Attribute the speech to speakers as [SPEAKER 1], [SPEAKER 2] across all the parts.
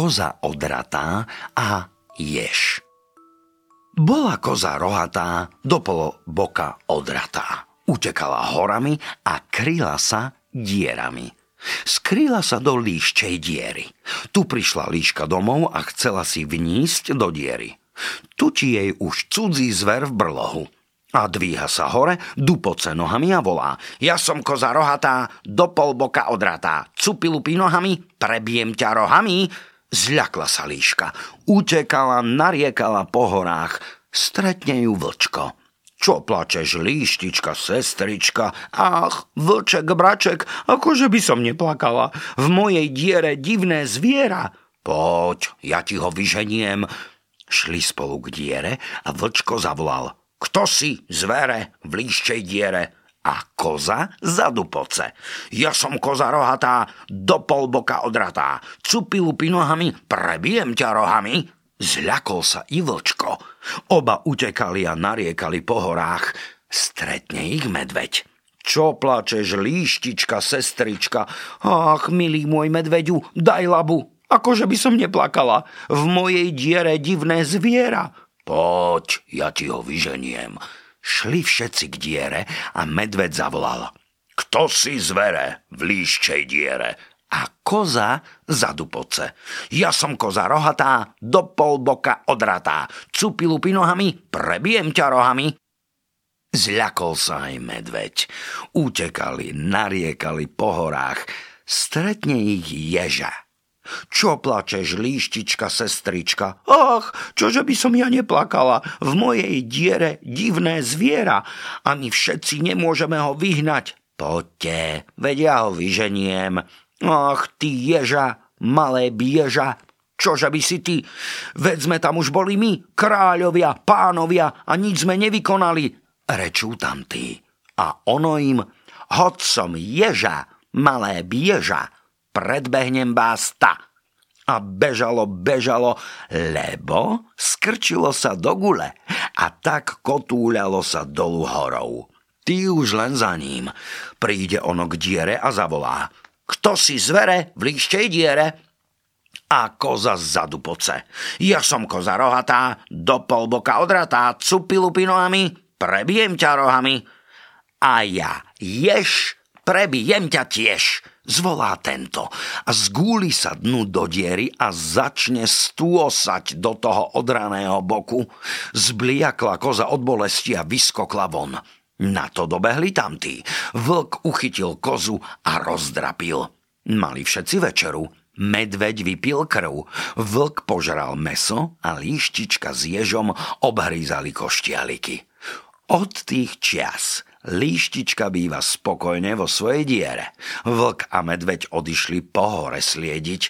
[SPEAKER 1] koza odratá a ješ. Bola koza rohatá, dopolo boka odratá. Utekala horami a kryla sa dierami. Skrýla sa do líščej diery. Tu prišla líška domov a chcela si vnísť do diery. Tu ti jej už cudzí zver v brlohu. A dvíha sa hore, dupoce nohami a volá. Ja som koza rohatá, do polboka odratá. Cupilupy nohami, prebijem ťa rohami. Zľakla sa líška. Utekala, nariekala po horách. Stretne ju vlčko. Čo plačeš, líštička, sestrička? Ach, vlček, braček, akože by som neplakala. V mojej diere divné zviera. Poď, ja ti ho vyženiem. Šli spolu k diere a vlčko zavolal. Kto si, zvere, v líščej diere? A koza za dupoce. Ja som koza rohatá, do polboka odratá. Cupilupi nohami, prebijem ťa rohami. Zľakol sa i vlčko. Oba utekali a nariekali po horách. Stretne ich medveď. Čo plačeš, líštička, sestrička? Ach, milý môj medveďu, daj labu. Akože by som neplakala. V mojej diere divné zviera. Poď, ja ti ho vyženiem Šli všetci k diere a medveď zavolal. Kto si zvere v líščej diere? A koza za dupoce. Ja som koza rohatá, do pol boka odratá. Cupilupi nohami, prebijem ťa rohami. Zľakol sa aj medveď. Utekali, nariekali po horách. Stretne ich ježa čo plačeš, líštička, sestrička? Ach, čože by som ja neplakala? V mojej diere divné zviera a my všetci nemôžeme ho vyhnať. Poďte, veď ja ho vyženiem. Ach, ty ježa, malé bieža, čože by si ty? Veď sme tam už boli my, kráľovia, pánovia a nič sme nevykonali. Rečú tam tí. A ono im, hoď som ježa, malé bieža, predbehnem vás ta. A bežalo, bežalo, lebo skrčilo sa do gule a tak kotúľalo sa dolu horou. Ty už len za ním. Príde ono k diere a zavolá. Kto si zvere v líštej diere? A koza zadu poce. Ja som koza rohatá, do polboka odratá, cupilupi nohami, prebijem ťa rohami. A ja ješ, prebijem ťa tiež zvolá tento a zgúli sa dnu do diery a začne stôsať do toho odraného boku. Zbliakla koza od bolesti a vyskokla von. Na to dobehli tamtí. Vlk uchytil kozu a rozdrapil. Mali všetci večeru. Medveď vypil krv, vlk požral meso a líštička s ježom obhrízali koštialiky. Od tých čias Líštička býva spokojne vo svojej diere. Vlk a medveď odišli po hore sliediť.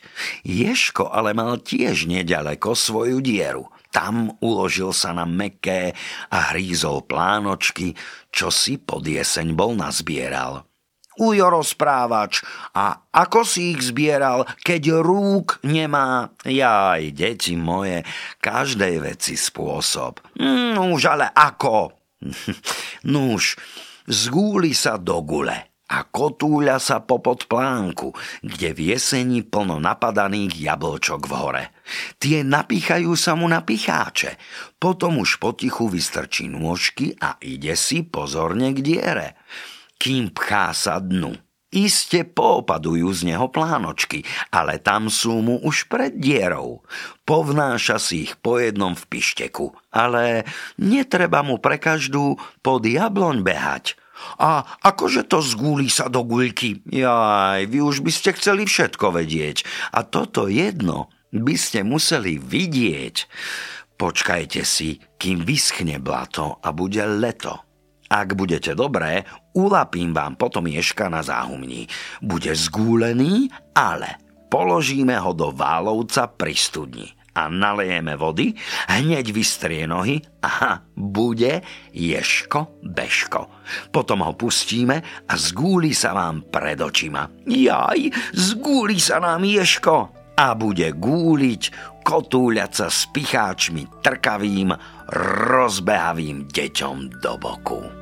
[SPEAKER 1] Ješko ale mal tiež nedaleko svoju dieru. Tam uložil sa na meké a hrízol plánočky, čo si pod jeseň bol nazbieral. Ujo rozprávač, a ako si ich zbieral, keď rúk nemá? Jaj, deti moje, každej veci spôsob. Mm, už ale ako? Nuž, zgúli sa do gule a kotúľa sa popod plánku, kde v jeseni plno napadaných jablčok v hore. Tie napíchajú sa mu na picháče, potom už potichu vystrčí nôžky a ide si pozorne k diere. Kým pchá sa dnu, Iste poopadujú z neho plánočky, ale tam sú mu už pred dierou. Povnáša si ich po jednom v pišteku, ale netreba mu pre každú pod jabloň behať. A akože to zgúli sa do guľky? Jaj, vy už by ste chceli všetko vedieť. A toto jedno by ste museli vidieť. Počkajte si, kým vyschne blato a bude leto. Ak budete dobré, ulapím vám potom ješka na záhumní. Bude zgúlený, ale položíme ho do válovca pri studni a nalejeme vody, hneď vystrie nohy a bude ješko bežko. Potom ho pustíme a zgúli sa vám pred očima. Jaj, zgúli sa nám ješko a bude gúliť, kotúľať sa s picháčmi trkavým, rozbehavým deťom do boku.